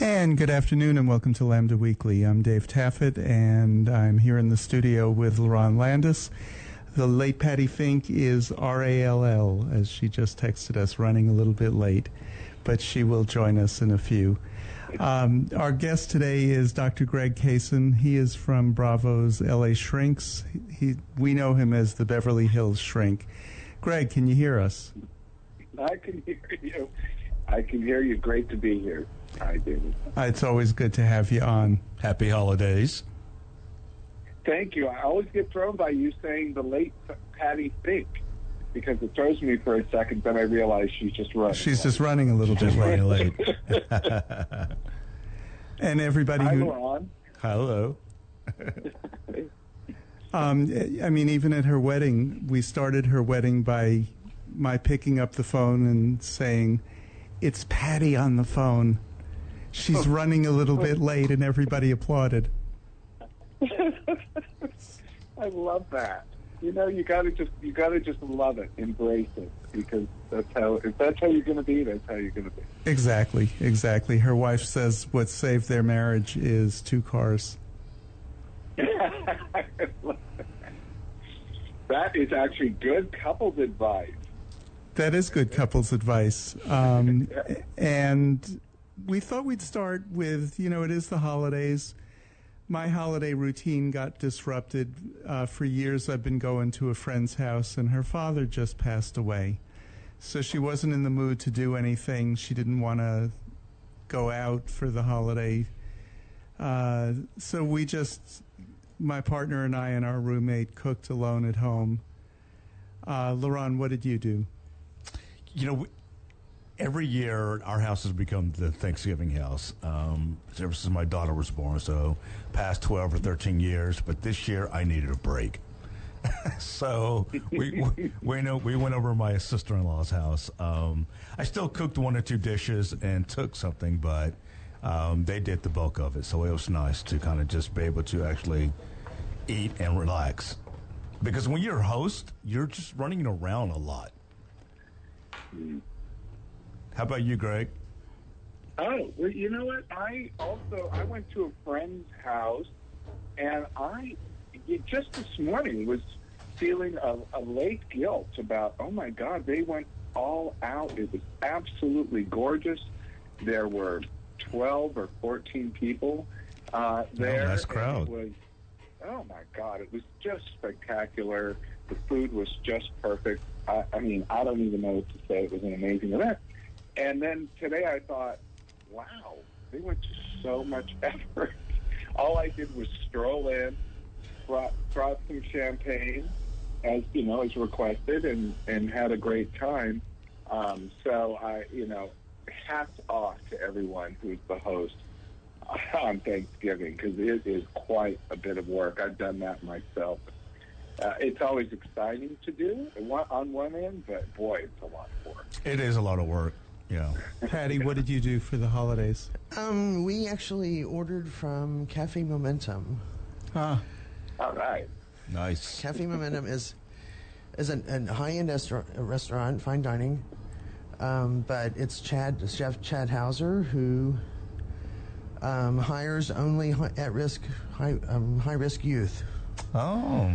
And good afternoon and welcome to Lambda Weekly. I'm Dave Taffet and I'm here in the studio with LaRon Landis. The late Patti Fink is R-A-L-L, as she just texted us, running a little bit late, but she will join us in a few. Um, our guest today is Dr. Greg Cason. He is from Bravo's LA Shrinks. He, we know him as the Beverly Hills Shrink. Greg, can you hear us? I can hear you. I can hear you. Great to be here. Hi, David. It's always good to have you on. Happy holidays. Thank you. I always get thrown by you saying the late Patti Fink because it throws me for a second. Then I realize she's just running. She's just running a little bit late. late. And everybody Hi, who, Ron. Hello. um, I mean, even at her wedding, we started her wedding by my picking up the phone and saying, "It's Patti on the phone. She's running a little bit late," and everybody applauded. I love that. You know, you gotta just you gotta just love it, embrace it, because that's how if that's how you're gonna be, that's how you're gonna be. Exactly, exactly. Her wife says what saved their marriage is two cars. that is actually good couples advice. That is good couples advice. Um, and we thought we'd start with, you know, it is the holidays. My holiday routine got disrupted. Uh, for years, I've been going to a friend's house, and her father just passed away. So she wasn't in the mood to do anything. She didn't want to go out for the holiday. Uh, so we just, my partner and I and our roommate cooked alone at home. Uh, Laron, what did you do? You know, every year our house has become the Thanksgiving house um, ever since my daughter was born. So, past 12 or 13 years. But this year I needed a break. so we, we we know we went over my sister in law's house. Um, I still cooked one or two dishes and took something, but um, they did the bulk of it. So it was nice to kind of just be able to actually eat and relax. Because when you're a host, you're just running around a lot. How about you, Greg? Oh, well, you know what? I also I went to a friend's house, and I just this morning was feeling a, a late guilt about. Oh my God, they went all out. It was absolutely gorgeous. There were twelve or fourteen people uh, there. nice and crowd. Was, oh my God, it was just spectacular. The food was just perfect. I, I mean, I don't even know what to say. It was an amazing event. And then today I thought, wow, they went to so much effort. All I did was stroll in, brought, brought some champagne, as you know, as requested, and and had a great time. Um, so I, you know, hats off to everyone who's the host on Thanksgiving because it is quite a bit of work. I've done that myself. Uh, it's always exciting to do on one end, but boy, it's a lot of work. It is a lot of work. Yeah. Patti, what did you do for the holidays? Um, we actually ordered from Cafe Momentum. Ah, All right. Nice. Cafe Momentum is is an, an high-end restaurant, restaurant, fine dining. Um, but it's Chad Chef Chad Houser who um, hires only hi- at-risk high um, high-risk youth. Oh,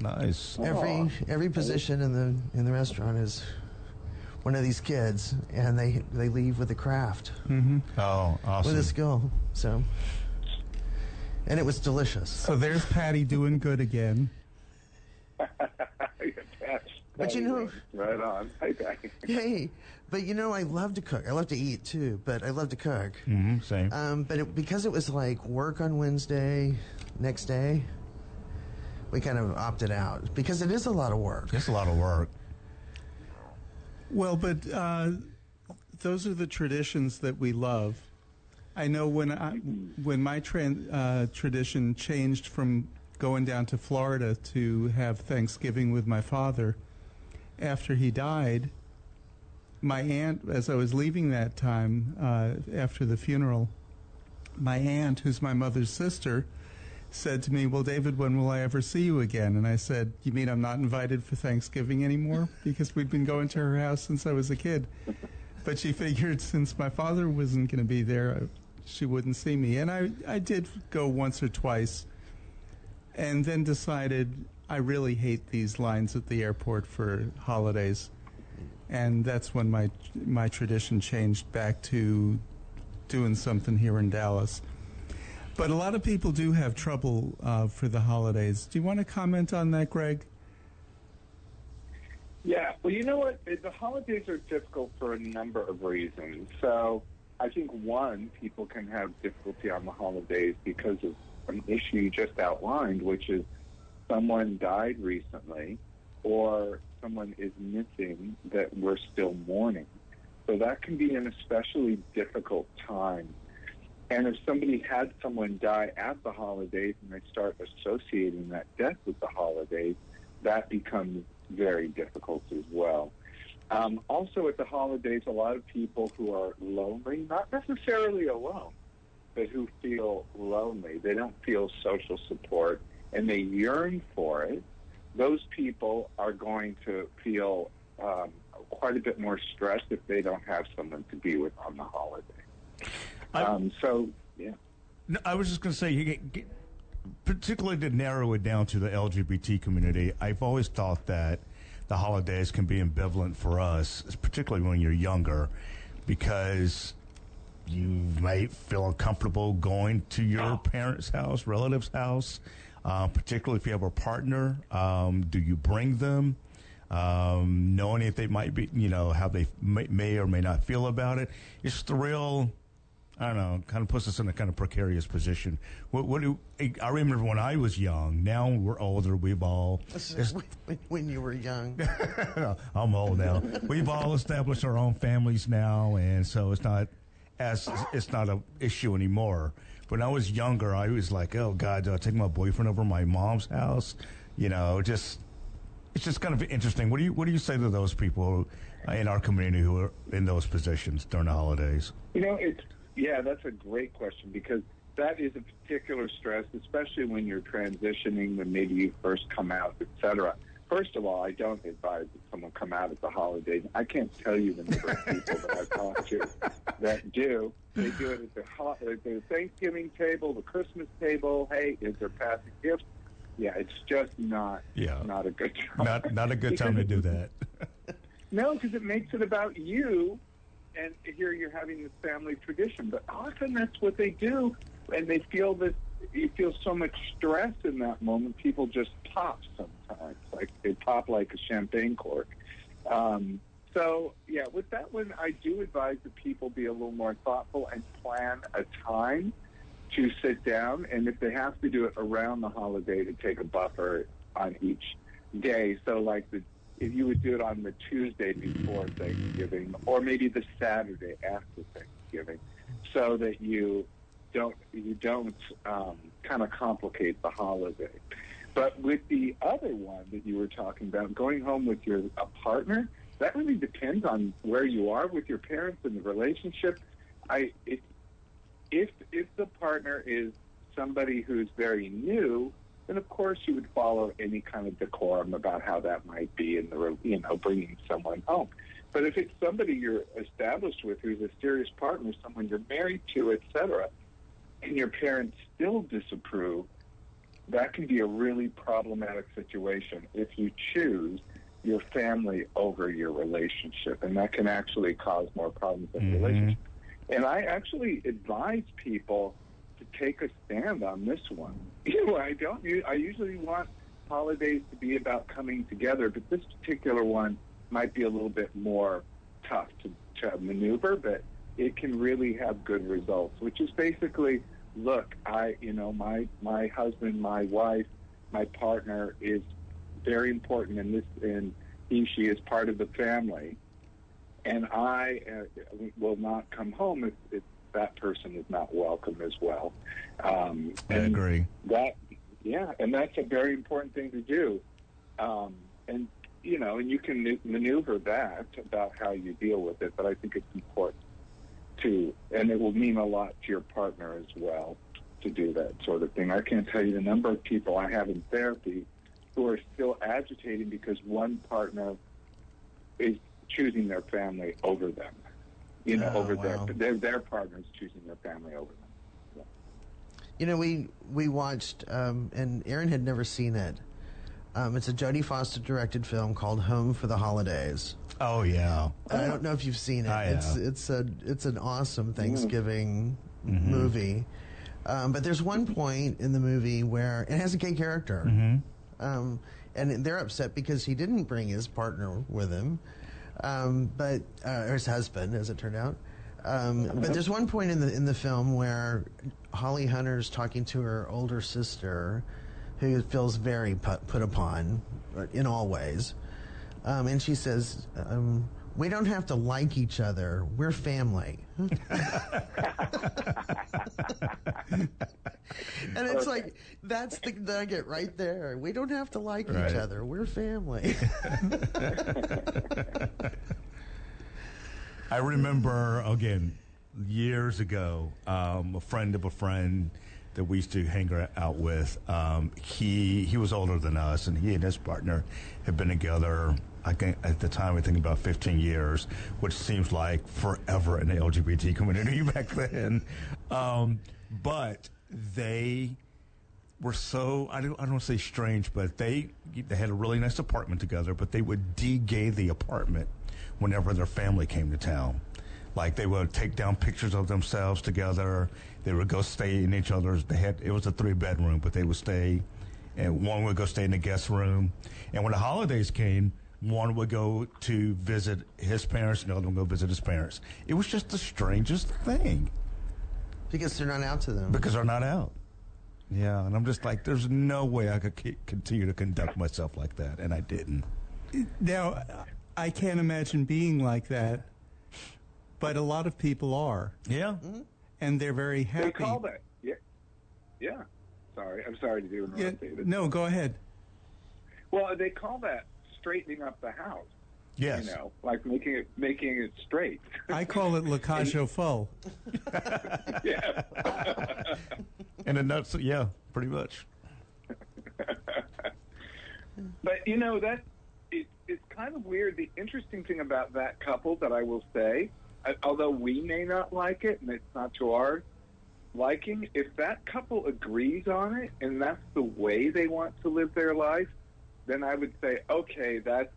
nice. Every every position in the in the restaurant is one of these kids, and they they leave with a craft, Oh, awesome. with a skill. So, and it was delicious. so there's Patti doing good again. But you know- right on. Hey, Becky. Hey, but you know, I love to cook. I love to eat too, but I love to cook. hmm Same. Um, but it, because it was like work on Wednesday, next day, we kind of opted out because it is a lot of work. it's a lot of work. Well, but uh, those are the traditions that we love. I know when I when my uh, tradition changed from going down to Florida to have Thanksgiving with my father after he died. My aunt, as I was leaving that time uh, after the funeral, my aunt, who's my mother's sister, said to me, Well, David, when will I ever see you again? And I said, You mean I'm not invited for Thanksgiving anymore? Because we'd been going to her house since I was a kid. But she figured since my father wasn't going to be there, uh, she wouldn't see me. And I, I did go once or twice and then decided I really hate these lines at the airport for holidays. And that's when my my tradition changed back to doing something here in Dallas. But a lot of people do have trouble uh, for the holidays. Do you want to comment on that, Greg? Yeah, well, you know what? The holidays are difficult for a number of reasons. So I think one, people can have difficulty on the holidays because of an issue you just outlined, which is someone died recently or someone is missing that we're still mourning. So that can be an especially difficult time. And if somebody had someone die at the holidays and they start associating that death with the holidays, that becomes very difficult as well. Um, also, at the holidays, a lot of people who are lonely, not necessarily alone, but who feel lonely, they don't feel social support, and they yearn for it, those people are going to feel um, quite a bit more stressed if they don't have someone to be with on the holiday. Um, so, yeah. No, I was just going to say, you get, get, particularly to narrow it down to the LGBT community, I've always thought that the holidays can be ambivalent for us, particularly when you're younger, because you might feel uncomfortable going to your parents' house, relatives' house, uh, particularly if you have a partner. Um, do you bring them? Um, knowing if they might be, you know, how they may, may or may not feel about it. It's a real I don't know, kind of puts us in a kind of precarious position. What, what do I remember when I was young? Now we're older. We've all when you were young. I'm old now. We've all established our own families now, and so it's not as it's not an issue anymore. When I was younger, I was like, oh God, do I take my boyfriend over my mom's house? You know, just it's just kind of interesting. What do you what do you say to those people in our community who are in those positions during the holidays? You know, it's yeah, that's a great question because that is a particular stress, especially when you're transitioning, when maybe you first come out, et cetera. First of all, I don't advise that someone come out at the holidays. I can't tell you the number of people that I've talked to that do. They do it at the, ho- at the Thanksgiving table, the Christmas table. Hey, is there passing gifts? Yeah, it's just not yeah. not a good time. Not not a good time to do that. no, because it makes it about you and here you're having this family tradition. But often that's what they do, and they feel that you feel so much stress in that moment. People just pop sometimes, like they pop like a champagne cork. Um, so yeah, with that one, I do advise that people be a little more thoughtful and plan a time to sit down, and if they have to do it around the holiday, to take a buffer on each day. So like the if you would do it on the Tuesday before Thanksgiving, or maybe the Saturday after Thanksgiving, so that you don't you don't um, kind of complicate the holiday. But with the other one that you were talking about, going home with your a partner, that really depends on where you are with your parents and the relationship. I if if if the partner is somebody who's very new, course you would follow any kind of decorum about how that might be in the you know bringing someone home. But if it's somebody you're established with who's a serious partner, someone you're married to, etc., and your parents still disapprove, that can be a really problematic situation if you choose your family over your relationship, and that can actually cause more problems in mm-hmm. relationship. And I actually advise people take a stand on this one. You know, I don't. I usually want holidays to be about coming together, but this particular one might be a little bit more tough to, to maneuver, but it can really have good results. Which is basically, look, I, you know, my my husband, my wife, my partner is very important in this, and he, she is part of the family, and I uh, will not come home if, if that person is not welcome as well. Um, I agree. That, yeah, and that's a very important thing to do. Um, and you know, and you can maneuver that about how you deal with it, but I think it's important to, and it will mean a lot to your partner as well to do that sort of thing. I can't tell you the number of people I have in therapy who are still agitating because one partner is choosing their family over them you know, Oh, over wow. their their their partners choosing their family over them. So, You know, we we watched, um, and Aaron had never seen it. Um, it's a Jodie Foster directed film called Home for the Holidays. Oh yeah. I don't know if you've seen it. I it's have. it's a it's an awesome Thanksgiving movie. Um, but there's one point in the movie where it has a gay character, um, and they're upset because he didn't bring his partner with him, um, but uh, or his husband, as it turned out. Um, but there's one point in the in the film where Holly Hunter's talking to her older sister, who feels very put, put upon uh, in all ways. Um, and she says, um, "We don't have to like each other. We're family." and it's like that's the nugget right there. We don't have to like Right. each other. We're family. I remember again years ago, um, a friend of a friend that we used to hang out with. Um, he he was older than us, and he and his partner had been together. I think at the time, we think about 15 years, which seems like forever in the LGBT community back then. Um, but they were so I don't I don't say strange, but they they had a really nice apartment together, but they would de-gay the apartment whenever their family came to town. Like they would take down pictures of themselves together. They would go stay in each other's. They had it was a three bedroom, but they would stay, and one would go stay in the guest room. And when the holidays came, one would go to visit his parents, and the other one would go visit his parents. It was just the strangest thing because they're not out to them. because they're not out. Yeah, and I'm just like, there's no way I could ke- continue to conduct myself like that, and I didn't. Now, I can't imagine being like that, but a lot of people are, Yeah, mm-hmm. and they're very happy. they call that. Yeah. Yeah. Sorry, I'm sorry to do Yeah, interrupt David. no, go ahead. Well, they call that straightening up the house. yes. You know, like making it making it straight. I call it lacage au faux. yeah. And a nuts, yeah, pretty much. But you know that it, it's kind of weird. The interesting thing about that couple that I will say, although we may not like it and it's not to our liking, if that couple agrees on it and that's the way they want to live their life, then I would say, okay, that's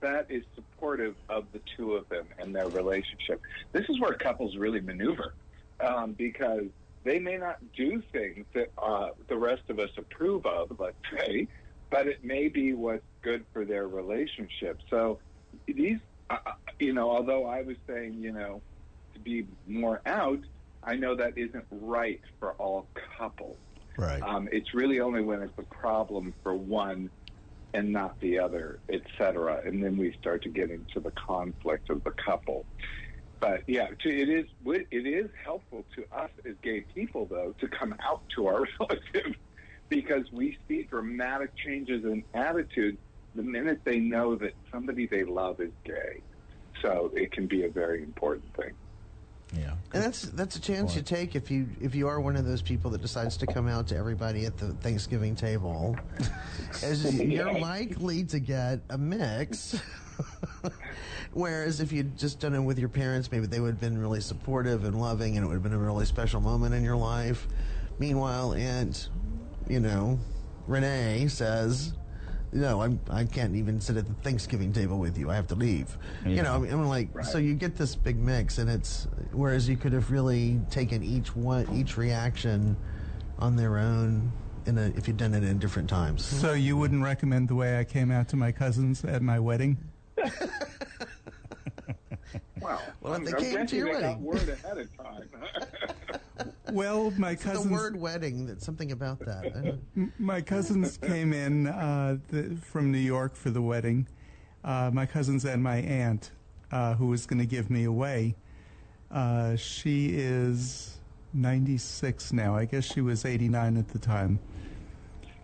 that is supportive of the two of them and their relationship. This is where couples really maneuver um, because they may not do things that uh, the rest of us approve of, let's say, but it may be what's good for their relationship. So these, uh, uh, you know, although I was saying, you know, to be more out, I know that isn't right for all couples. Right. Um, it's really only when it's a problem for one and not the other, et cetera. And then we start to get into the conflict of the couple. But yeah, it is it is helpful to us as gay people, though, to come out to our relatives because we see dramatic changes in attitude the minute they know that somebody they love is gay. So it can be a very important thing. Yeah. And that's that's a chance you take if you if you are one of those people that decides to come out to everybody at the Thanksgiving table, as you're likely to get a mix. Whereas if you'd just done it with your parents, maybe they would have been really supportive and loving, and it would have been a really special moment in your life. Meanwhile, Aunt, you know, Renee says, "No, I'm I can't even sit at the Thanksgiving table with you. I have to leave." You know, I'm like, so you get this big mix, and it's whereas you could have really taken each one, each reaction on their own, in a, if you'd done it in different times. So you wouldn't recommend the way I came out to my cousins at my wedding? Wow. Well, if I'm, they I'm came to guessing your they got wedding. word ahead of time. Well, my the cousins. word wedding, that something about that. My cousins came in uh, the, from New York for the wedding. Uh, my cousins and my aunt, uh, who was going to give me away. Uh, she is 96 now. I guess she was 89 at the time.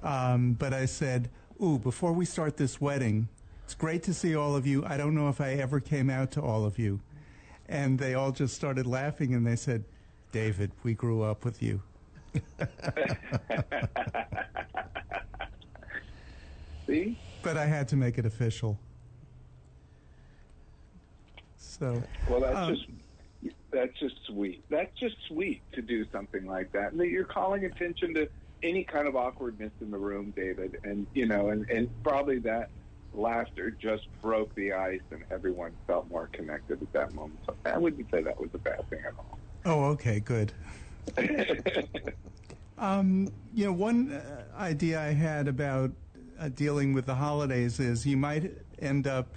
Um, but I said, Ooh, before we start this wedding, it's great to see all of you. I don't know if I ever came out to all of you. And they all just started laughing and they said, David, we grew up with you. See? But I had to make it official. So, Well, that's Um, just that's just sweet. That's just sweet to do something like that. And that you're calling attention to any kind of awkwardness in the room, David. And you know, and, and probably that laughter just broke the ice and everyone felt more connected at that moment. So I wouldn't say that was a bad thing at all. Oh, okay, good. um, you know, one uh, idea I had about uh, dealing with the holidays is you might end up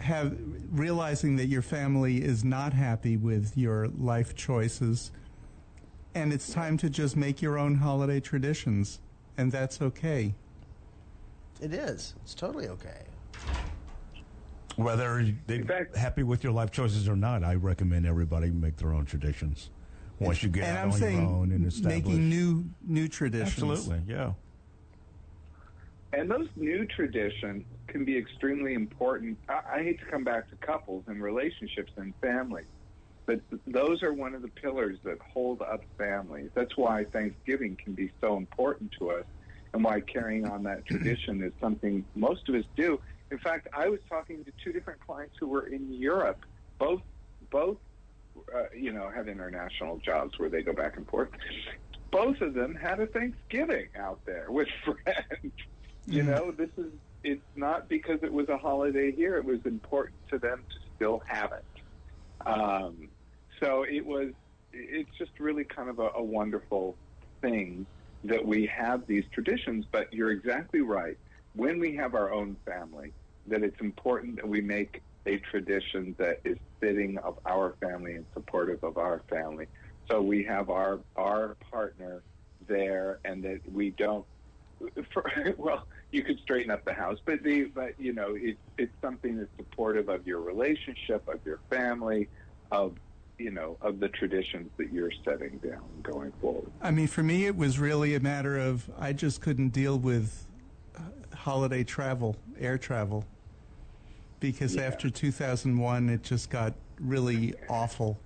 have realizing that your family is not happy with your life choices and it's time to just make your own holiday traditions and that's okay It is. It's totally okay. Whether they're fact- happy with your life choices or not, I recommend everybody make their own traditions. Once you get and out i'm on saying your own and establish. making new new traditions Absolutely, yeah. And those new traditions can be extremely important. I, I hate to come back to couples and relationships and families, but those are one of the pillars that hold up families. That's why Thanksgiving can be so important to us and why carrying on that tradition is something most of us do. In fact, I was talking to two different clients who were in Europe, both both uh, you know have international jobs where they go back and forth. Both of them had a Thanksgiving out there with friends. You know, this is it's not because it was a holiday here. It was important to them to still have it. Um, so it was. It's just really kind of a, a wonderful thing that we have these traditions. But you're exactly right. When we have our own family, that it's important that we make a tradition that is fitting of our family and supportive of our family. So we have our our partner there, and that we don't. For, well, you could straighten up the house, but the but you know it, it's something that's supportive of your relationship, of your family, of you know of the traditions that you're setting down going forward. I mean, for me, it was really a matter of I just couldn't deal with uh, holiday travel, air travel, because Yeah. after 2001, it just got really awful.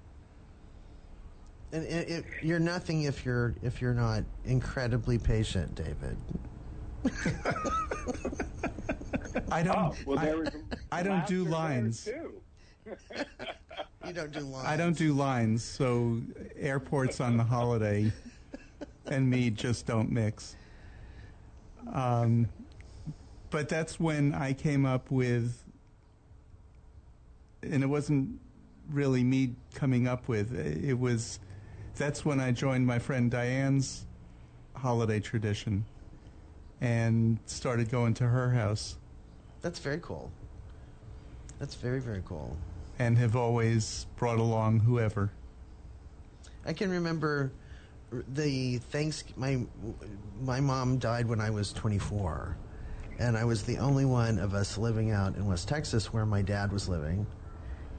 And it, it, you're nothing if you're if you're not incredibly patient, David. I don't. Oh well, I, there was. I don't do lines. You don't do lines. I don't do lines, so airports on the holiday and me just don't mix. Um, but that's when I came up with, and it wasn't really me coming up with it was. That's when I joined my friend Diane's holiday tradition, and started going to her house, That's very cool. That's very very cool. and have always brought along whoever. I can remember the thanks my my mom died when I was 24 and I was the only one of us living out in West Texas where my dad was living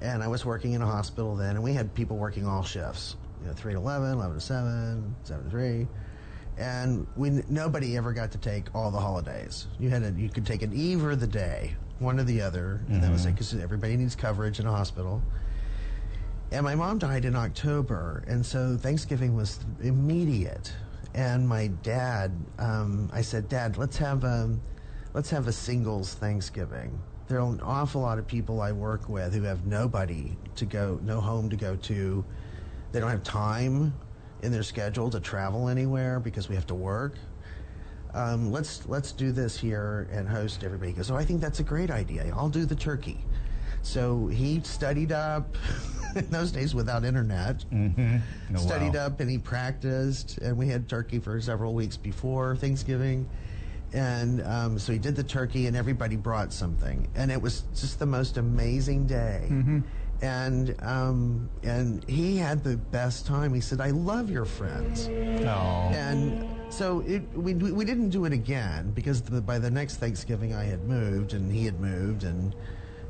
and I was working in a hospital then and we had people working all shifts you know 3 to 11 11 to 7 7 to 3 and we nobody ever got to take all the holidays. You had a, you could take an eve or the day one or the other. And that was it because everybody needs coverage in a hospital. And my mom died in October, and so Thanksgiving was immediate. And my dad, um, I said, Dad, let's have a, let's have a singles Thanksgiving. There are an awful lot of people I work with who have nobody to go, no home to go to. They don't have time in their schedule to travel anywhere because we have to work. Um, let's let's do this here and host everybody. He goes, oh, I think that's a great idea. I'll do the turkey. So he studied up in those days without internet. Mm-hmm. Oh, studied wow. up and he practiced, and we had turkey for several weeks before Thanksgiving. And um, so he did the turkey, and everybody brought something, and it was just the most amazing day. And um, and he had the best time. He said, "I love your friends." Oh. And so it, we, we we didn't do it again because the, by the next Thanksgiving I had moved and he had moved and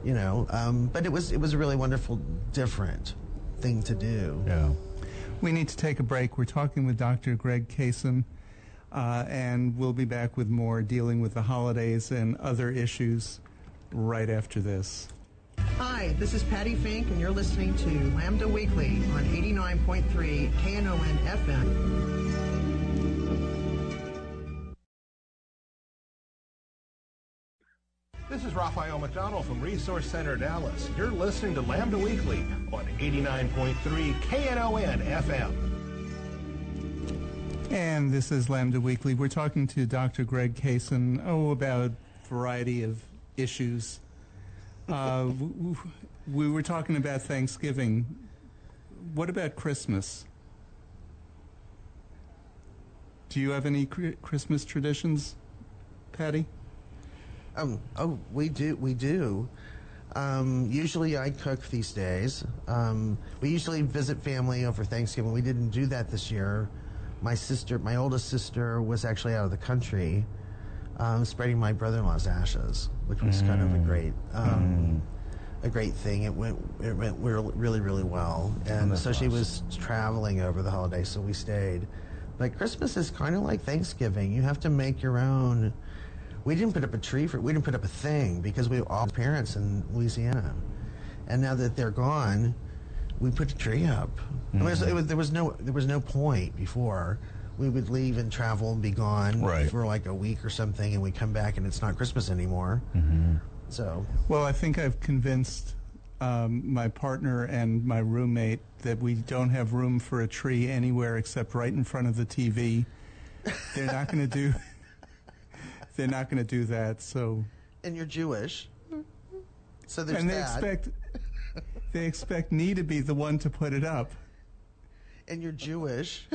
you know um, but it was it was a really wonderful different thing to do. Yeah. We need to take a break. We're talking with Dr. Greg Cason, uh, and we'll be back with more dealing with the holidays and other issues right after this. Hi, this is Patti Fink and you're listening to Lambda Weekly on 89.3 KNON FM. This is Rob Rafael McDonnell from Resource Center Dallas. You're listening to Lambda Weekly on 89.3 KNON FM. And this is Lambda Weekly. We're talking to Dr. Greg Cason, oh, about a variety of issues. Uh, we were talking about Thanksgiving. What about Christmas? Do you have any Christmas traditions, Patti? Um, oh, we do. We do. Um, usually, I cook these days. Um, we usually visit family over Thanksgiving. We didn't do that this year. My sister, my oldest sister, was actually out of the country, um, spreading my brother-in-law's ashes, which was kind of a great, um, a great thing. It went, it went really, really well, and so she was traveling over the holidays, so we stayed. But Christmas is kind of like Thanksgiving. You have to make your own. We didn't put up a tree for. We didn't put up a thing because we all parents in Louisiana, and now that they're gone, we put a tree up. It was, it was, there was no there was no point before. We would leave and travel and be gone Right. for like a week or something, and we come back and it's not Christmas anymore. So Well, I think I've convinced um, my partner and my roommate that we don't have room for a tree anywhere except right in front of the TV. They're not going to do. They're not going to do that. So, and you're Jewish, so there's and they that. expect they expect me to be the one to put it up. and you're Jewish.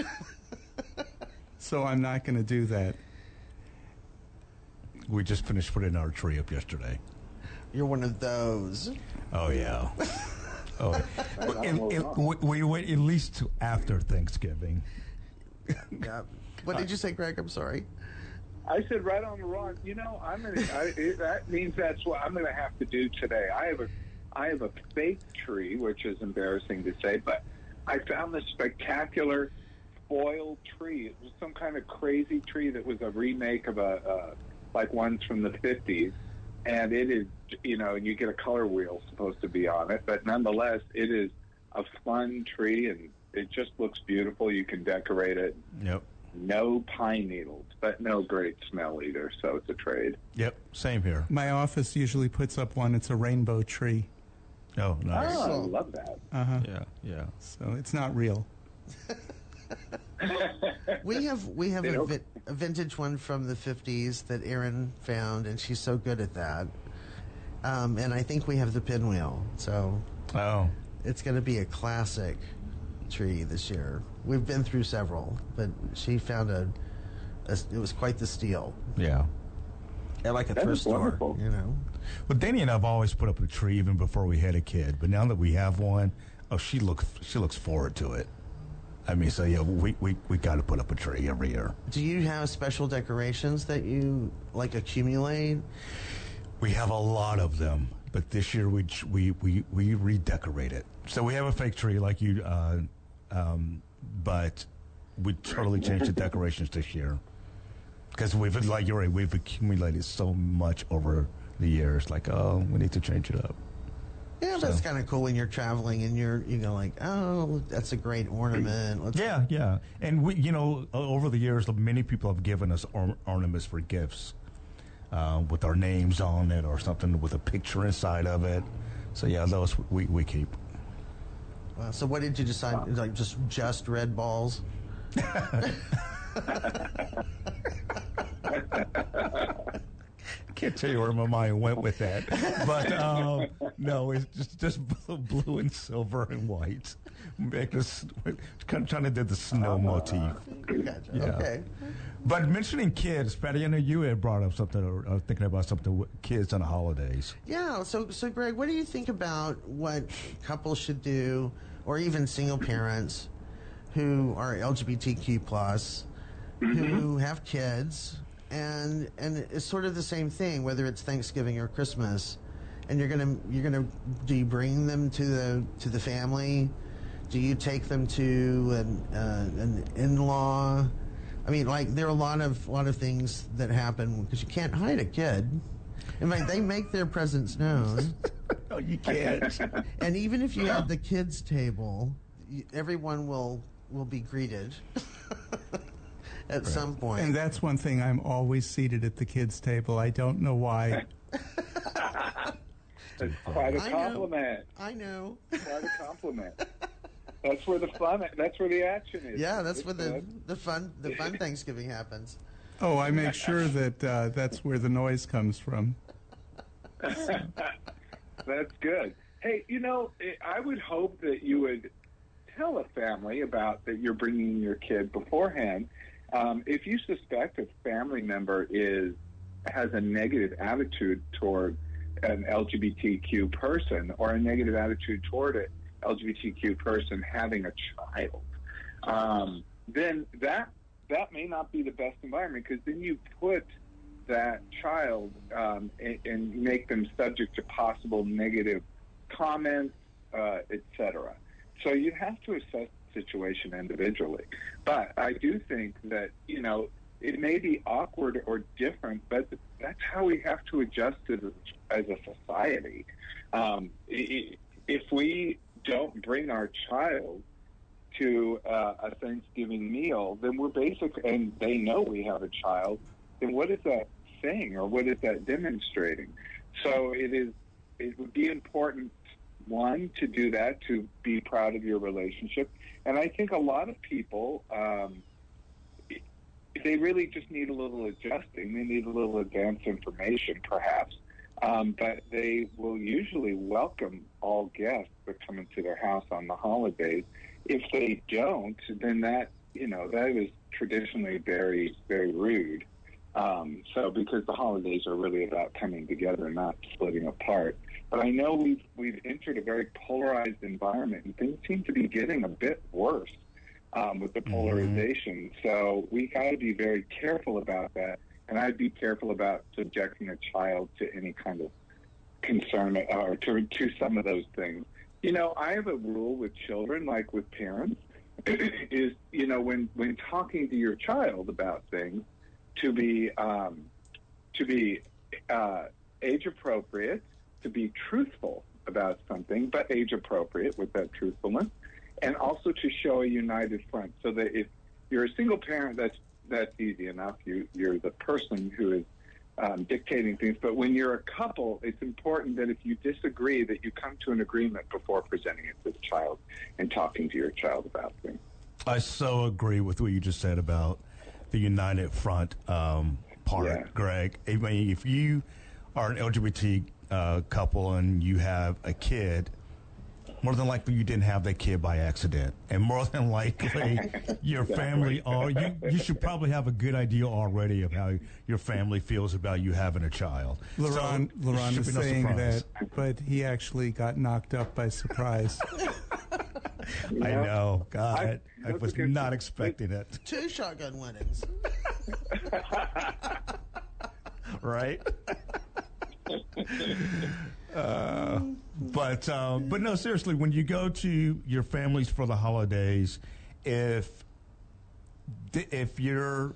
So I'm not going to do that. We just finished putting our tree up yesterday. you're one of those. Oh yeah. oh, in, in, we, we wait at least to after Thanksgiving. Yeah. What did you say, Greg? I'm sorry. I said right on the wrong. You know, I'm gonna. I, it, that means that's what I'm gonna have to do today. I have a, I have a fake tree, which is embarrassing to say, but I found this spectacular foil tree. It was some kind of crazy tree that was a remake of a, uh, like ones from the 50s, and it is, you know, and you get a color wheel supposed to be on it, but nonetheless, it is a fun tree, and it just looks beautiful. You can decorate it Yep. no pine needles, but no great smell either. So it's a trade. Yep. Same here. My office usually puts up one. It's a rainbow tree. Oh, nice. Oh, I love that. Uh huh. Yeah. Yeah. So it's not real. We have we have a, vi- a vintage one from the 50s that Erin found, and she's so good at that. Um, and I think we have the pinwheel, so Oh. it's going to be a classic tree this year. We've been through several, but she found a, a it was quite the steal Yeah. At like a That thrift store, wonderful. you know. Well, Danny and I've always put up a tree even before we had a kid, but now that we have one, oh, she looks she looks forward to it. I mean, so yeah, we we, we got to put up a tree every year. Do you have special decorations that you like accumulate? We have a lot of them, but this year we we we we redecorate it. So we have a fake tree like you, uh, um, but we totally changed the decorations this year because we've like you're right, we've accumulated so much over the years. Like, oh, we need to change it up. Yeah, that's kind of cool when you're traveling and you're you know like oh that's a great ornament. Let's Yeah, yeah. And we, you know, over the years, many people have given us or- ornaments for gifts uh, with our names on it or something with a picture inside of it. So yeah, those we, we keep. Wow. So what did you decide? Like just just red balls? Can't tell you where my mind went with that, but um, no, it's just just blue, and silver and white. Make this kind of trying to do the snow motif. Gotcha. Yeah. Okay. But mentioning kids, Patti, I know you had brought up something or uh, thinking about something with kids on the holidays. Yeah. So so Greg, what do you think about what couples should do, or even single parents who are LGBTQ plus, who have kids, and and it's sort of the same thing, whether it's Thanksgiving or Christmas, and you're gonna you're gonna do you bring them to the to the family? Do you take them to an uh, an in-law? I mean, like there are a lot of lot of things that happen because you can't hide a kid. In fact, they make their presence known, Oh, you can't. and even if you have the kids' table, everyone will will be greeted at some point. And that's one thing. I'm always seated at the kids' table. I don't know why. It's quite a I know. compliment. I know. Quite a compliment. that's where the fun. That's where the action is. Yeah, that's It's where the, good. the fun the fun Thanksgiving happens. Oh, I make sure that uh, that's where the noise comes from. That's good. Hey, you know, I would hope that you would tell a family about that you're bringing your kid beforehand. Um, if you suspect a family member is has a negative attitude toward an LGBTQ person or a negative attitude toward an LGBTQ person having a child, um, then that that may not be the best environment because then you put that child um, and, and make them subject to possible negative comments, uh, etc. So you have to assess situation individually. But I do think that you know it may be awkward or different, but that's how we have to adjust as as a society. Um, if we don't bring our child to uh, a Thanksgiving meal, then we're basically, and they know we have a child. Then what is that saying, or what is that demonstrating? So it is. It would be important, one, to do that, to be proud of your relationship, and I think a lot of people. Um, they really just need a little adjusting. They need a little advance information, perhaps. Um, but they will usually welcome all guests that come into their house on the holidays. If they don't, then that you know that is traditionally very very rude. Um, so because the holidays are really about coming together, not splitting apart. But I know we've we've entered a very polarized environment, and things seem to be getting a bit worse um, with the polarization. So we got to be very careful about that, and I'd be careful about subjecting a child to any kind of concern or to to some of those things. You know, I have a rule with children, like with parents, is you know when when talking to your child about things, to be um, to be uh, age appropriate, to be truthful about something, but age appropriate with that truthfulness, and also to show a united front. So that if you're a single parent, that's that's easy enough. You you're the person who is um, dictating things. But when you're a couple, it's important that if you disagree, that you come to an agreement before presenting it to the child and talking to your child about things. I so agree with what you just said about the united front um, part, Yeah. Greg. I mean, if you are an LGBT uh, couple and you have a kid, more than likely you didn't have that kid by accident, and more than likely your family. Or you, you should probably have a good idea already of how your family feels about you having a child. Laron, So, Laron should is no saying surprise. that, but he actually got knocked up by surprise. I Yeah. know, God, I, that's was good- not expecting it. Two shotgun weddings. right? uh, but uh, but no, seriously, when you go to your families for the holidays, if if you're,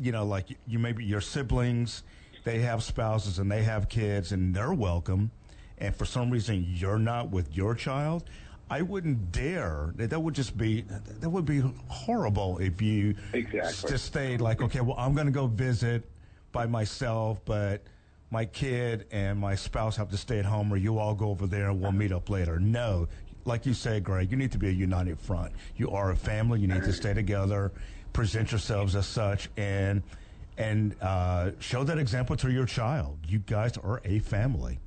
you know, like you maybe your siblings, they have spouses and they have kids and they're welcome, and for some reason you're not with your child. I wouldn't dare. That that would just be that would be horrible if you Exactly. just stayed like, okay, well, I'm going to go visit by myself, but my kid and my spouse have to stay at home, or you all go over there and we'll meet up later. No, like you say, Greg, you need to be a united front. You are a family. You need to stay together, present yourselves as such, and and uh, show that example to your child. You guys are a family.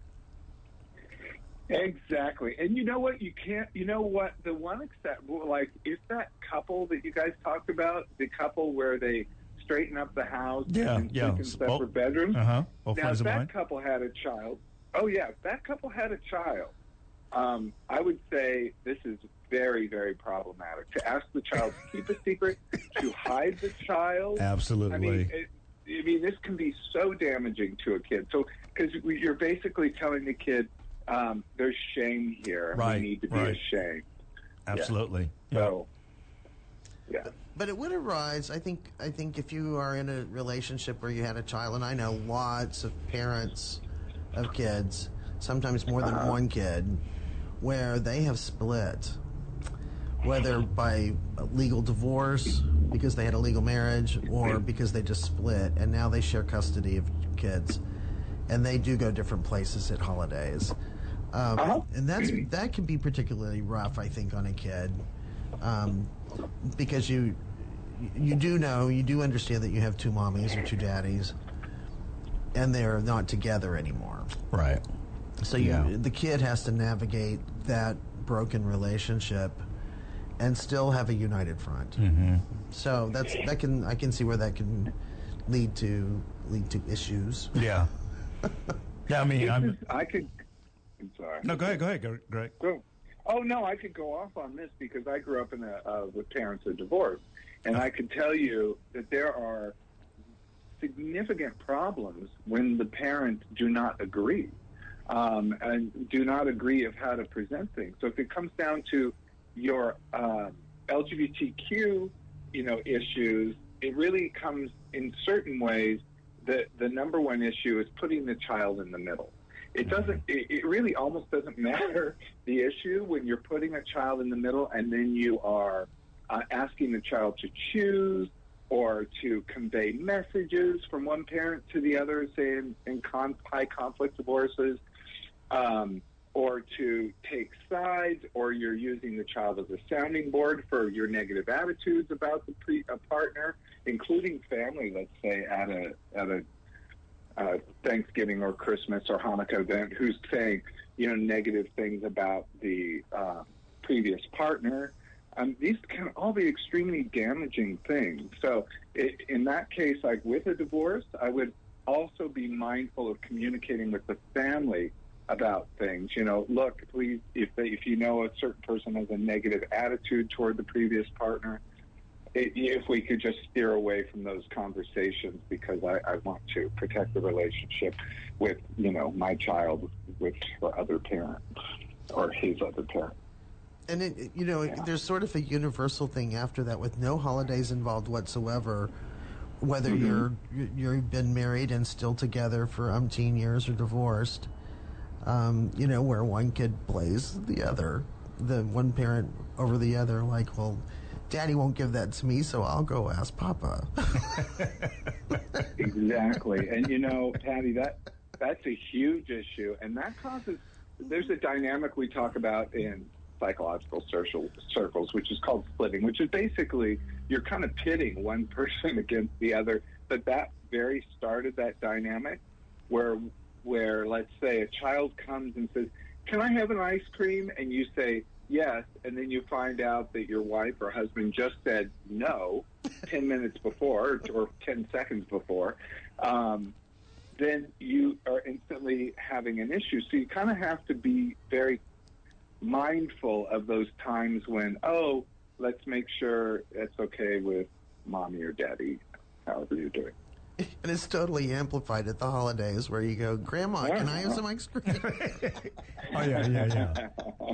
Exactly. And you know what? You can't, you know what? The one except, like, is that couple that you guys talked about, the couple where they straighten up the house Yeah, and yeah. sleep in separate Oh, bedrooms? Uh-huh. Well, now, if that mine. couple had a child, oh, yeah, if that couple had a child, um, I would say this is very, very problematic. To ask the child to keep a secret, to hide the child. Absolutely. I mean, it, I mean, this can be so damaging to a kid. So, because you're basically telling the kid, um, "There's shame here. Right, We need to be right. ashamed." Absolutely. Yeah. So, yeah, But it would arise. I think. I think if you are in a relationship where you had a child, and I know lots of parents of kids, sometimes more than one kid, where they have split, whether by legal divorce because they had a legal marriage, or because they just split and now they share custody of kids. and they do go different places at holidays. Um, Uh-huh. And that's that can be particularly rough, I think, on a kid, um, because you you do know you do understand that you have two mommies or two daddies, and they're not together anymore. Right. So you, Yeah. the kid has to navigate that broken relationship and still have a united front. Mm-hmm. So that's that can I can see where that can lead to lead to issues. Yeah. yeah. I mean, I'm. is- I could. I'm sorry. No, go ahead. Go ahead, Greg. Go. Oh no, I could go off on this because I grew up in a uh, with parents who divorced, and I could tell you that there are significant problems when the parents do not agree um, and do not agree of how to present things. So if it comes down to your uh, LGBTQ, you know, issues, it really comes in certain ways. The the number one issue is putting the child in the middle. It doesn't. It, it really almost doesn't matter the issue when you're putting a child in the middle, and then you are uh, asking the child to choose or to convey messages from one parent to the other, say in, in con- high conflict divorces, um, or to take sides, or you're using the child as a sounding board for your negative attitudes about the pre- a partner, including family. Let's say at a at a uh, Thanksgiving or Christmas or Hanukkah event, who's saying you know negative things about the uh, previous partner. Um, these can all be extremely damaging things. So, i in that case, like with a divorce, I would also be mindful of communicating with the family about things. You know, look, please, if they, if you know a certain person has a negative attitude toward the previous partner, if we could just steer away from those conversations because I, I want to protect the relationship with you know my child with her other parent or his other parent. And it, you know, there's sort of a universal thing after that with no holidays involved whatsoever. Whether you're you- you've been married and still together for umpteen years or divorced, um, you know, where one kid plays the other, the one parent over the other, like, well, Daddy won't give that to me, so I'll go ask Papa. Exactly. and you know, Patti, that that's a huge issue, and that causes. There's a dynamic we talk about in psychological social circles, which is called splitting, which is basically you're kind of pitting one person against the other. But that very started that dynamic, where where let's say a child comes and says, "Can I have an ice cream?" and you say yes, and then you find out that your wife or husband just said no 10 minutes before or 10 seconds before, um, then you are instantly having an issue. So you kind of have to be very mindful of those times when, oh, let's make sure it's okay with mommy or daddy, however you're doing. and it's totally amplified at the holidays where you go, Grandma, can I have some ice cream? Oh yeah, yeah,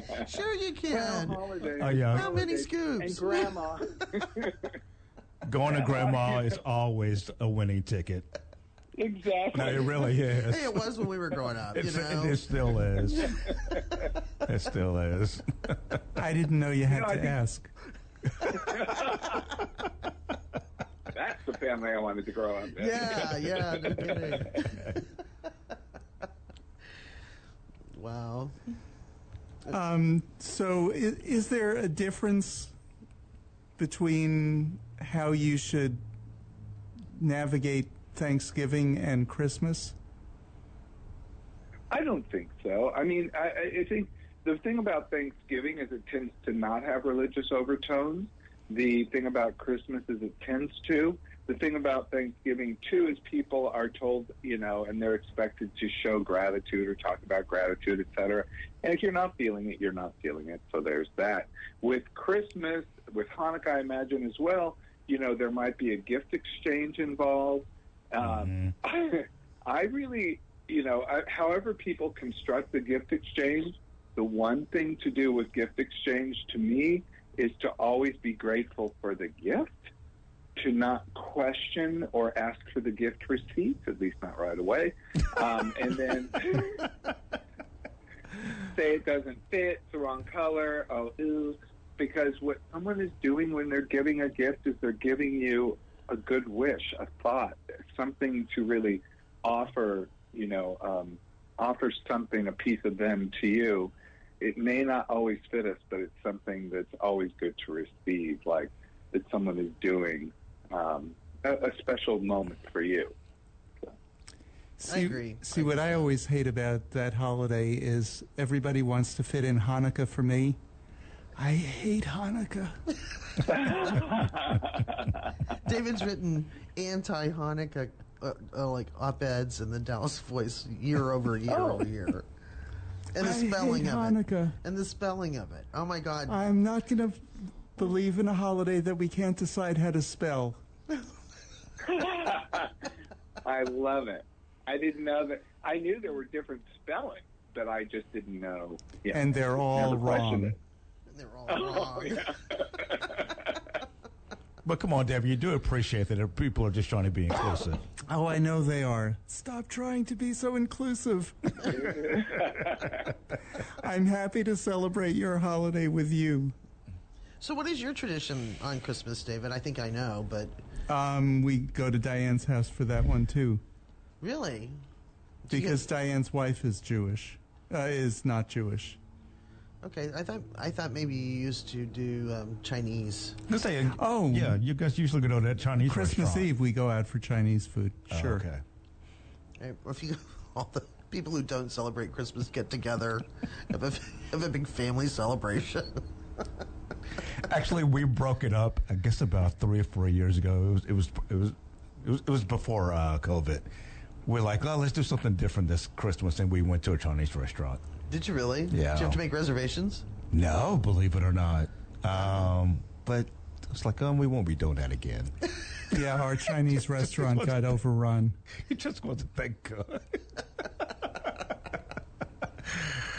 yeah. sure, you can. holidays. Oh, yeah. How many And scoops? grandma. Going to grandma is always a winning ticket. exactly. No, it really is. Hey, it was when we were growing up, you know. it still is. it still is. I didn't know you had know, to think- ask. That's the family I wanted to grow up in. Yeah, yeah, no kidding. wow. Um, so, is, is there a difference between how you should navigate Thanksgiving and Christmas? I don't think so. I mean, I, I I think the thing about Thanksgiving is it tends to not have religious overtones. The thing about Christmas is it tends to. The thing about Thanksgiving too is people are told, you know, and they're expected to show gratitude or talk about gratitude, et cetera. And if you're not feeling it, you're not feeling it. So there's that. With Christmas, with Hanukkah, I imagine as well, you know, there might be a gift exchange involved. Um, I really, you know, I, however people construct the gift exchange, the one thing to do with gift exchange to me is to always be grateful for the gift, to not question or ask for the gift receipt, at least not right away, um, and then say it doesn't fit, it's the wrong color, oh, ooh, because what someone is doing when they're giving a gift is they're giving you a good wish, a thought, something to really offer you know, um, offers something, a piece of them to you, it may not always fit us, but it's something that's always good to receive, like that someone is doing um, a, a special moment for you. See, agree. See, I what agree I always hate about that holiday is everybody wants to fit in Hanukkah for me. I hate Hanukkah. David's written anti Hanukkah uh, uh, like op eds in the Dallas Voice year over year Oh. over year. And the I spelling hate of Hanukkah. it. And the spelling of it. Oh my God. I'm not going to believe in a holiday that we can't decide how to spell. I love it. I didn't know that. I knew there were different spellings, but I just didn't know. Yeah. And they're all Never questioned wrong. it. And they're all Oh, wrong. yeah. But come on, Debbie, you do appreciate that people are just trying to be inclusive. Oh, I know they are. Stop trying to be so inclusive. I'm happy to celebrate your holiday with you. So, what is your tradition on Christmas, David? I think I know, but Um, we go to Diane's house for that one too, really? Do because get- Diane's wife is Jewish, uh, is not Jewish. Okay, I thought I thought maybe you used to do um, Chinese. Let's say, Oh. yeah, you guys usually go to that Chinese Christmas restaurant. Eve we go out for Chinese food. Oh, sure. okay. Right? Or if you all the people who don't celebrate Christmas get together, have a have a big family celebration. Actually, we broke it up. I guess about three or four years ago. It was it was it was it was, it was before uh, COVID. We're like, oh, let's do something different this Christmas, and we went to a Chinese restaurant. Did you really? Yeah. Did you have to make reservations? No, believe it or not. Um, but it's like, um, we won't be doing that again. Yeah, our Chinese restaurant got overrun. it just wasn't that good.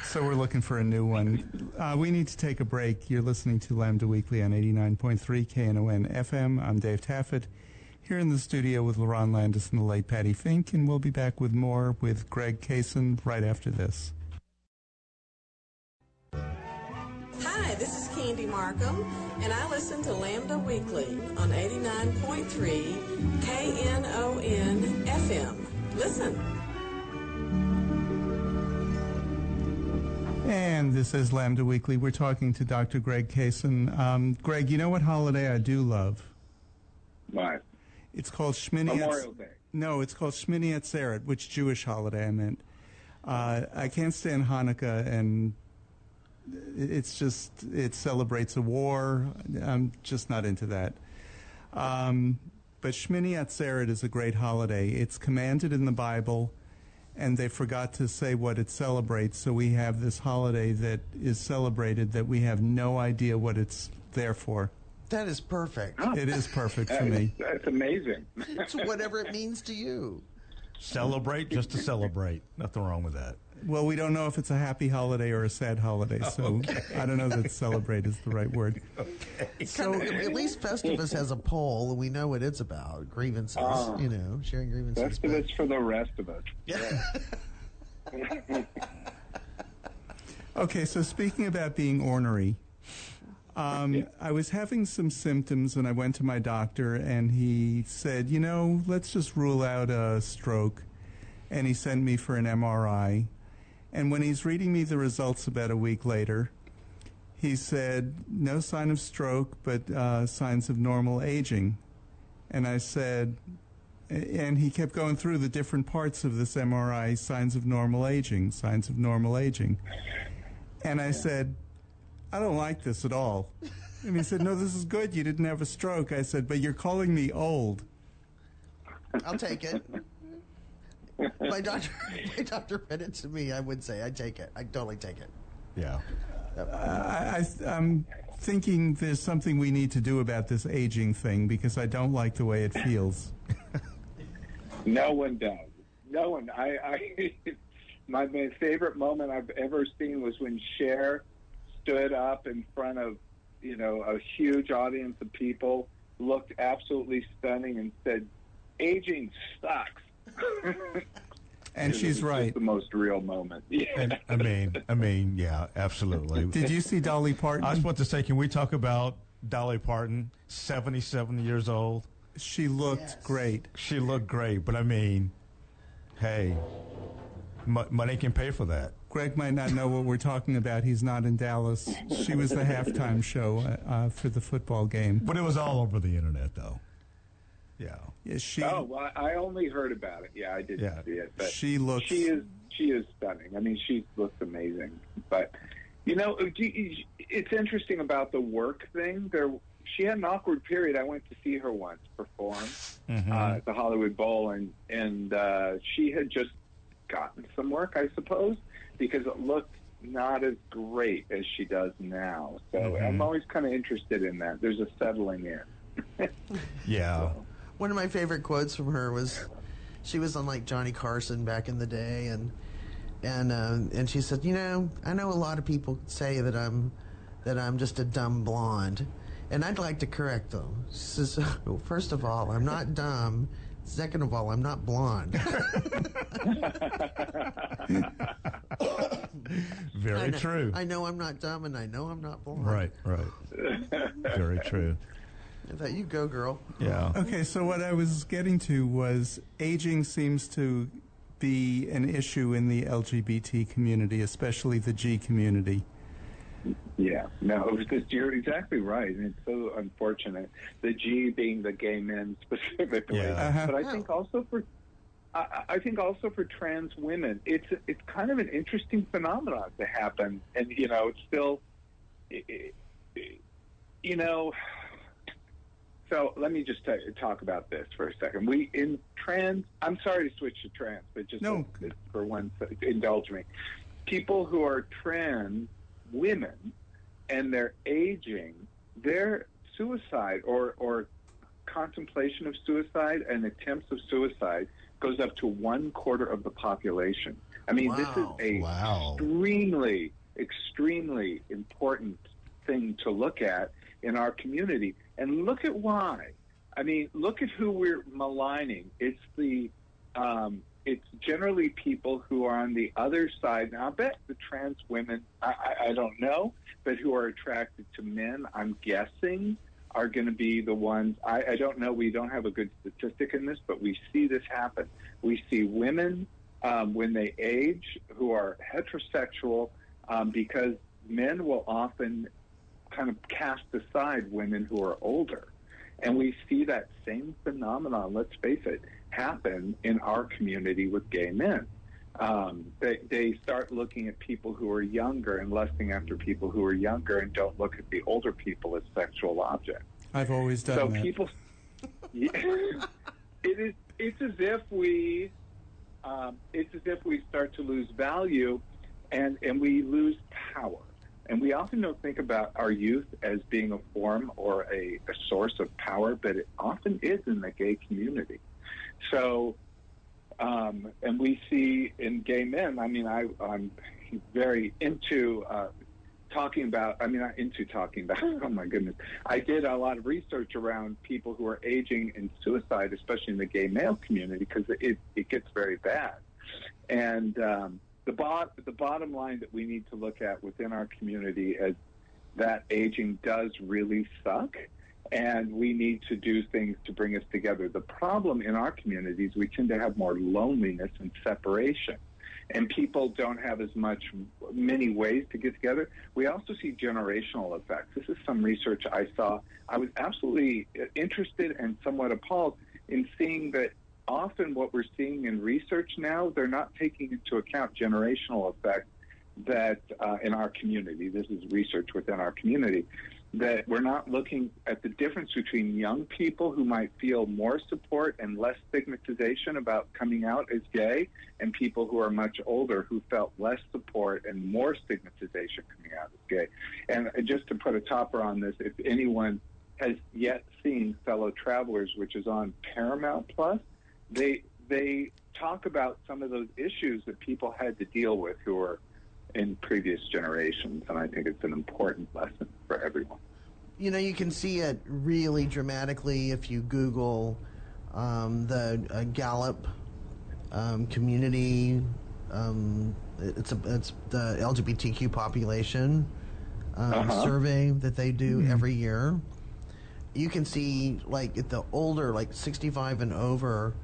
So we're looking for a new one. Uh, we need to take a break. You're listening to Lambda Weekly on 89.3 KNON FM. I'm Dave Taffet, here in the studio with LaRon Landis and the late Patti Fink, and we'll be back with more with Greg Cason right after this. Hi, this is Candy Markham, and I listen to Lambda Weekly on 89.3 KNON FM. Listen. And this is Lambda Weekly. We're talking to Dr. Greg Cason. Um, Greg, you know what holiday I do love? Right. It's called Shmini Memorial Day. No, it's called Shmini Atzeret, which Jewish holiday I meant. Uh, I can't stand Hanukkah, and it's just it celebrates a war. I'm just not into that. Um, but Shmini Atzeret is a great holiday. It's commanded in the Bible, and they forgot to say what it celebrates. So we have this holiday that is celebrated that we have no idea what it's there for. That is perfect. It is perfect for me. That's amazing. it's whatever it means to you. Celebrate just to celebrate. Nothing wrong with that. Well, we don't know if it's a happy holiday or a sad holiday, so I don't know that celebrate is the right word. So at least Festivus has a pole, and we know what it's about: grievances. Ah. you know, sharing grievances. That's but- for the rest of us. Okay, so speaking about being ornery, um, I was having some symptoms and I went to my doctor and he said, you know, let's just rule out a stroke. And he sent me for an MRI. And when he's reading me the results about a week later, he said, no sign of stroke, but uh, signs of normal aging. And I said, and he kept going through the different parts of this MRI signs of normal aging, signs of normal aging. And I said, I don't like this at all. And he said, No, this is good. You didn't have a stroke. I said, But you're calling me old. I'll take it. My doctor, my doctor read it to me. I would say I take it. I totally take it. Yeah. Uh, I, I, I'm thinking there's something we need to do about this aging thing because I don't like the way it feels. No one does. No one. I, I my, my favorite moment I've ever seen was when Cher stood up in front of you know a huge audience of people, looked absolutely stunning, and said, "Aging sucks." And It she's was just right. The most real moment. Yeah. And I mean, I mean, yeah, absolutely. Did you see Dolly Parton? I was Parton? about to say, can we talk about Dolly Parton, 77 years old? She looked Yes. great. She looked great, but I mean, hey, Mo- money can pay for that. Greg might not know what we're talking about. He's not in Dallas. She was the halftime show uh, uh, for the football game. But it was all over the internet, though. Yeah. Yeah, she Oh, well, I only heard about it. Yeah, I didn't Yeah. see it. But She looks- She is. She is stunning. I mean, she looks amazing. But you know, it's interesting about the work thing. There, she had an awkward period. I went to see her once perform uh, at the Hollywood Bowl, and and uh, she had just gotten some work, I suppose, because it looked not as great as she does now. So I'm always kind of interested in that. There's a settling in. Yeah. One of my favorite quotes from her was, she was on like Johnny Carson back in the day, and and um, and she said, you know, I know a lot of people say that I'm that I'm just a dumb blonde, and I'd like to correct them. She says, well, first of all, I'm not dumb. Second of all, I'm not blonde. Very I know, true. I know I'm not dumb, and I know I'm not blonde. right, right. Very true. I thought you go, girl. Yeah. Okay, so what I was getting to was aging seems to be an issue in the LGBT community, especially the G community. Yeah, no, it was just, you're exactly right, and it's so unfortunate. The G being the gay men specifically, Yeah. Uh-huh. but I think also for, I, I think also for trans women, it's it's kind of an interesting phenomenon to happen, and you know, it's still, i- i- you know. So let me just t- talk about this for a second. We in trans. I'm sorry to switch to trans, but just No. for one, indulge me. People who are trans women and they're aging, their suicide or, or contemplation of suicide and attempts of suicide goes up to one quarter of the population. I mean, this is Wow. a Wow. extremely, extremely important thing to look at in our community. And look at why. I mean, look at who we're maligning. It's the um, it's generally people who are on the other side. Now, I bet the trans women, I, I, I don't know, but who are attracted to men, I'm guessing, are going to be the ones. I, I don't know. We don't have a good statistic in this, but we see this happen. We see women um, when they age who are heterosexual um, because men will often kind of cast aside women who are older. And we see that same phenomenon, let's face it, happen in our community with gay men. Um, they, they start looking at people who are younger and lusting after people who are younger and don't look at the older people as sexual objects. I've always done So that. people, Yeah. it is. It's as if we, um, it's as if we start to lose value, and and we lose power. And we often don't think about our youth as being a form or a, a source of power, but it often is in the gay community. So, um, and we see in gay men. I mean, I, I'm very into uh, talking about. I mean, not into talking about. Oh my goodness! I did a lot of research around people who are aging and suicide, especially in the gay male community, because it it gets very bad. And um, the the bottom line that we need to look at within our community is that aging does really suck. And we need to do things to bring us together. The problem in our communities, we tend to have more loneliness and separation and people don't have as much many ways to get together. We also see generational effects. This is some research I saw. I was absolutely interested and somewhat appalled in seeing that often what we're seeing in research now, they're not taking into account generational effects that uh, in our community. This is research within our community that we're not looking at the difference between young people who might feel more support and less stigmatization about coming out as gay and people who are much older who felt less support and more stigmatization coming out as gay. And just to put a topper on this, if anyone has yet seen Fellow Travelers, which is on Paramount Plus, they they talk about some of those issues that people had to deal with who were in previous generations, and I think it's an important lesson for everyone. You know, you can see it really dramatically if you Google um, the uh, Gallup um, community. Um, it's a, it's the LGBTQ population um, Uh-huh. survey that they do every year. You can see like at the older, like 65 and over,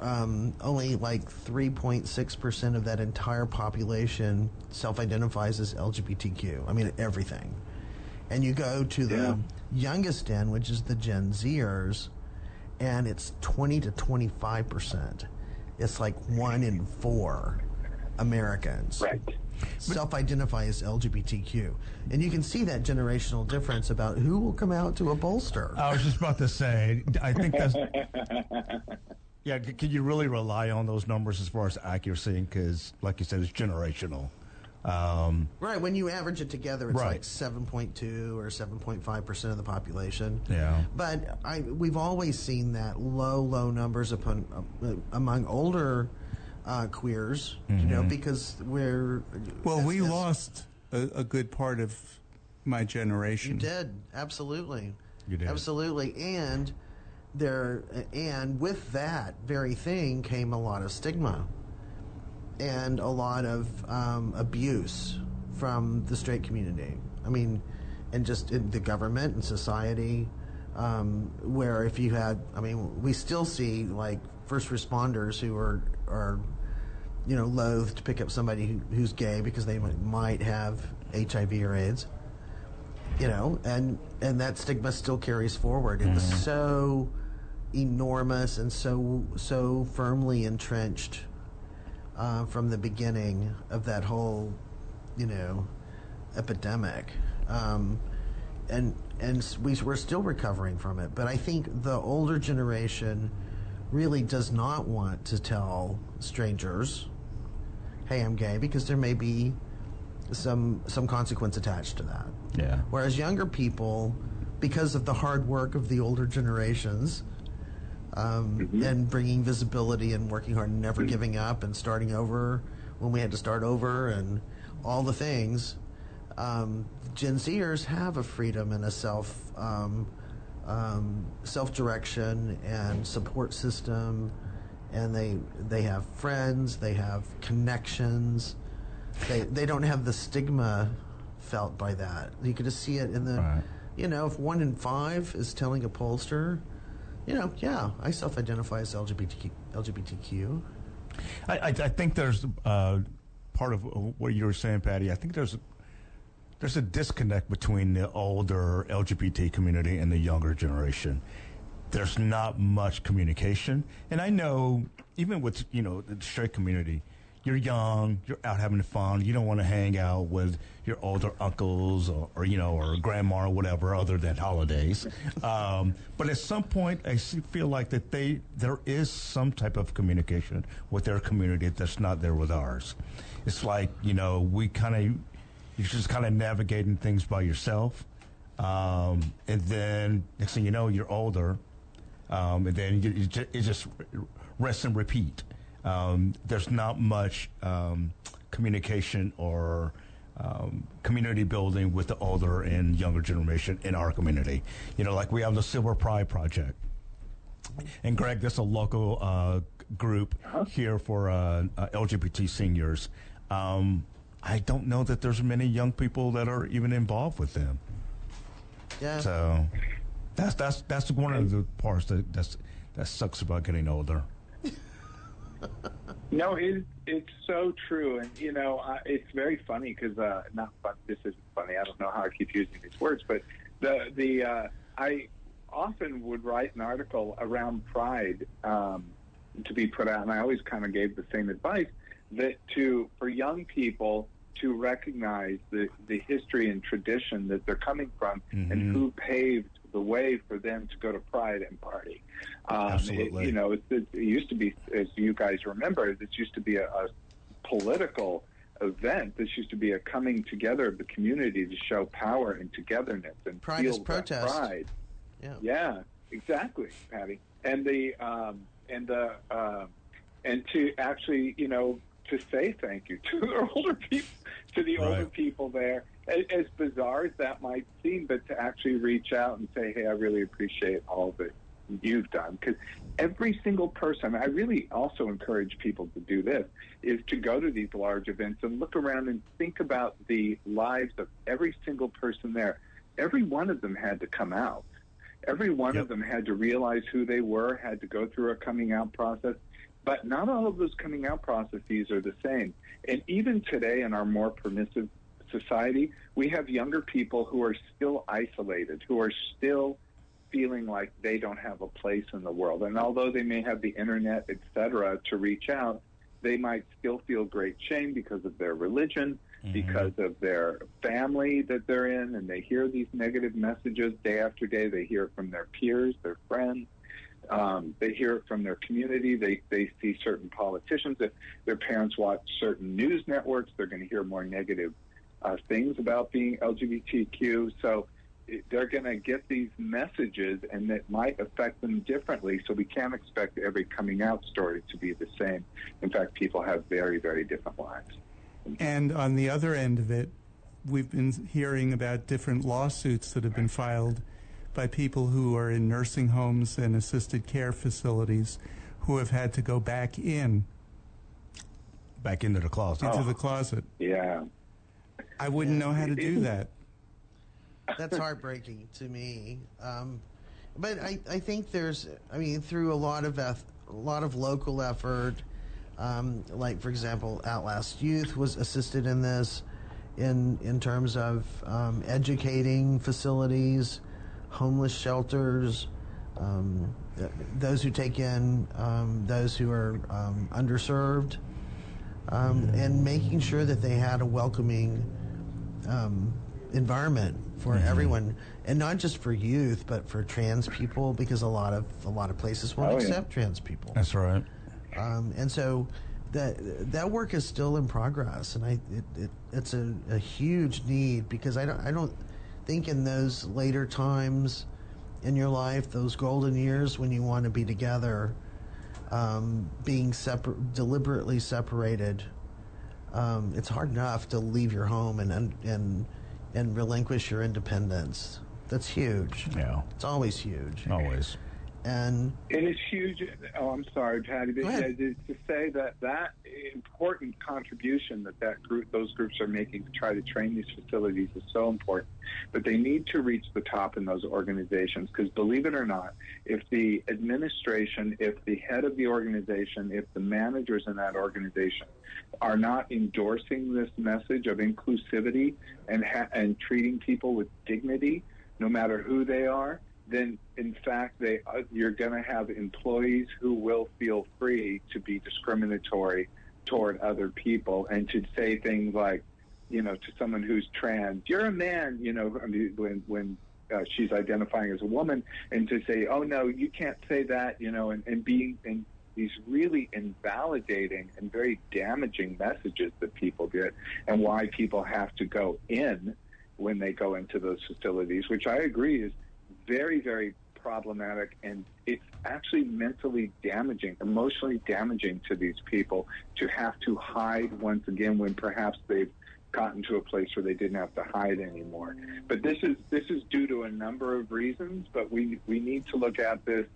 um, only like 3.6% of that entire population self identifies as LGBTQ. I mean, everything. And you go to the Yeah. youngest end, which is the Gen Zers, and it's 20 to 25%. It's like one in four Americans Right. self identify as LGBTQ. And you can see that generational difference about who will come out to a bolster. I was just about to say, I think that's. Yeah, can you really rely on those numbers as far as accuracy? Because, like you said, it's generational. Um, Right, when you average it together, it's Right. like 7.2 or 7.5% of the population. Yeah. But I, we've always seen that low, low numbers upon, uh, among older uh, queers, you know, because we're. Well, we as- as- lost a, a good part of my generation. You did, absolutely. You did. Absolutely. And there and with that very thing came a lot of stigma and a lot of um, abuse from the straight community. I mean, and just in the government and society, um, where if you had, I mean, we still see like first responders who are are you know loath to pick up somebody who, who's gay because they might, might have HIV or AIDS you know, and and that stigma still carries forward. It was so enormous and so so firmly entrenched uh, from the beginning of that whole, you know, epidemic, um, and and we we're still recovering from it. But I think the older generation really does not want to tell strangers, "Hey, I'm gay," because there may be some some consequence attached to that. yeah. Whereas younger people, because of the hard work of the older generations, um, and bringing visibility and working hard, and never giving up, and starting over when we had to start over, and all the things, um, Gen Zers have a freedom and a self um, um, self direction and support system, and they they have friends, they have connections. They they don't have the stigma felt by that. You could just see it in the, Right. you know, if one in five is telling a pollster, you know, yeah, I self-identify as LGBTQ. LGBTQ. I, I, I think there's uh, part of what you were saying, Patti. I think there's there's a disconnect between the older LGBT community and the younger generation. There's not much communication, and I know even with you know the straight community, you're young, you're out having fun. You don't want to hang out with your older uncles or, or you know or grandma or whatever, other than holidays. Um, but at some point, I feel like that they there is some type of communication with their community that's not there with ours. It's like you know we kind of you're just kind of navigating things by yourself, um, and then next thing you know, you're older, um, and then you, you ju- it just rest and repeat. Um, there's not much um, communication or um, community building with the older and younger generation in our community. You know, like we have the Silver Pride Project. And Greg, that's a local uh, group here for uh, uh, LGBT seniors. Um, I don't know that there's many young people that are even involved with them. Yeah. So that's that's that's one of the parts that that's, that sucks about getting older. No, it, it's so true, and you know, it's very funny because uh, not fun. This isn't funny. I don't know how I keep using these words, but the the uh, I often would write an article around Pride um, to be put out, and I always kind of gave the same advice that to for young people to recognize the the history and tradition that they're coming from, and who paved the way for them to go to Pride and party. Um, Absolutely. It, you know, it, it, used to be, as you guys remember, this used to be a, a political event. This used to be a coming together of the community to show power and togetherness and Pride feel is protest. pride. Yeah. Yeah, exactly, Patti. And the um, and the uh, and to actually, you know, to say thank you to the older people, to the older people there. As, bizarre as that might seem, but to actually reach out and say, "Hey, I really appreciate all that you've done," because every single person. I really also encourage people to do this: is to go to these large events and look around and think about the lives of every single person there. Every one of them had to come out. Every one Yep. of them had to realize who they were, had to go through a coming out process. But not all of those coming out processes are the same. And even today in our more permissive society, we have younger people who are still isolated, who are still feeling like they don't have a place in the world. And although they may have the internet, et cetera, to reach out, they might still feel great shame because of their religion, mm-hmm. because of their family that they're in, and they hear these negative messages day after day. They hear it from their peers, their friends. Um, they hear it from their community. They, they see certain politicians. If their parents watch certain news networks, they're going to hear more negative uh, things about being LGBTQ. So they're going to get these messages and it might affect them differently. So we can't expect every coming out story to be the same. In fact, people have very, very different lives. And on the other end of it, we've been hearing about different lawsuits that have been filed by people who are in nursing homes and assisted care facilities who have had to go back in. Back into the closet. Into oh, the closet. Yeah. I wouldn't know how to do that. That's heartbreaking to me. Um, but I, I think there's, I mean, through a lot of eth- a lot of local effort, um, like for example, Outlast Youth was assisted in this, in in terms of um, educating facilities, homeless shelters, um, th- those who take in um, those who are um, underserved, and making sure that they had a welcoming environment for mm-hmm. everyone, and not just for youth, but for trans people, because a lot of a lot of places won't oh, accept yeah. trans people. That's right. Um, and so that that work is still in progress, and I it, it, it's a, a huge need because I don't I don't think in those later times in your life, those golden years when you want to be together, um, being separ- deliberately separated. Um, it's hard enough to leave your home and and and relinquish your independence. That's huge. Yeah. It's always huge. Always. And it is huge. Oh, I'm sorry, Patti, but yeah, to say that that important contribution that that group, those groups are making to try to train these facilities is so important. But they need to reach the top in those organizations because, believe it or not, if the administration, if the head of the organization, if the managers in that organization are not endorsing this message of inclusivity and ha- and treating people with dignity, no matter who they are, then in fact they uh, you're going to have employees who will feel free to be discriminatory toward other people and to say things like, you know, to someone who's trans, you're a man, you know, when when uh, she's identifying as a woman, and to say, oh no, you can't say that, you know, and, and being and these really invalidating and very damaging messages that people get, and why people have to go in when they go into those facilities, which I agree is very, very problematic and it's actually mentally damaging, emotionally damaging to these people to have to hide once again when perhaps they've gotten to a place where they didn't have to hide anymore. But this is this is due to a number of reasons, but we we need to look at this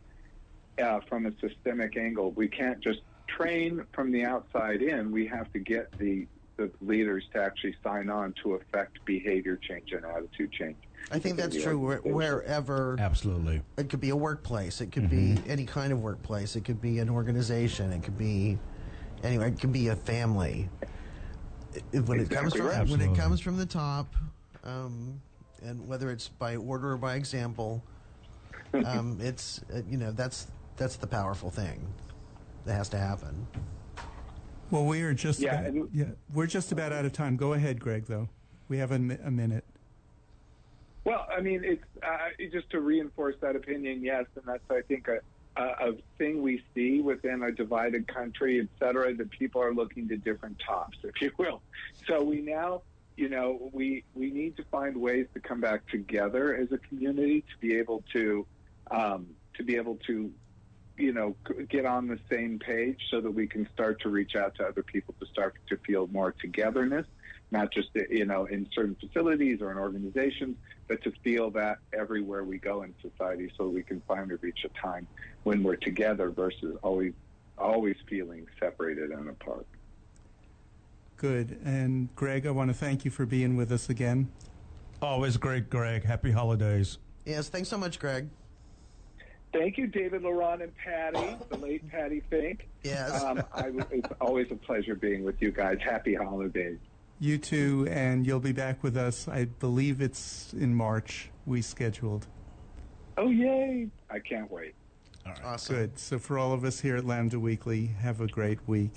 uh, from a systemic angle. We can't just train from the outside in. We have to get the the leaders to actually sign on to affect behavior change and attitude change. I think that's true wherever. Absolutely. It could be a workplace. It could mm-hmm. be any kind of workplace. It could be an organization. It could be anyway. It could be a family. When exactly it comes from right. when it comes from the top, um, and whether it's by order or by example, um, it's uh, you know that's that's the powerful thing that has to happen. Well, we are just yeah, about, yeah we're just about out of time. Go ahead, Greg. Though we have a, a minute. Well, I mean, it's uh, just to reinforce that opinion. Yes, and that's I think a, a, a thing we see within a divided country, et cetera, that people are looking to different tops, if you will. So we now, you know, we we need to find ways to come back together as a community to be able to um, to be able to you know get on the same page so that we can start to reach out to other people to start to feel more togetherness not just uh, you know in certain facilities or in organizations, but to feel that everywhere we go in society, so we can finally reach a time when we're together versus always always feeling separated and apart. Good. And Greg, I want to thank you for being with us again. Always great, Greg. Happy holidays. Yes, thanks so much, Greg. Thank you, David Laurent and Patti, the late Patti Fink. Yes. Um, I, it's always a pleasure being with you guys. Happy holidays. You too, and you'll be back with us. I believe it's in March. We scheduled. Oh, yay. I can't wait. All right. Awesome. Good. So for all of us here at Lambda Weekly, have a great week.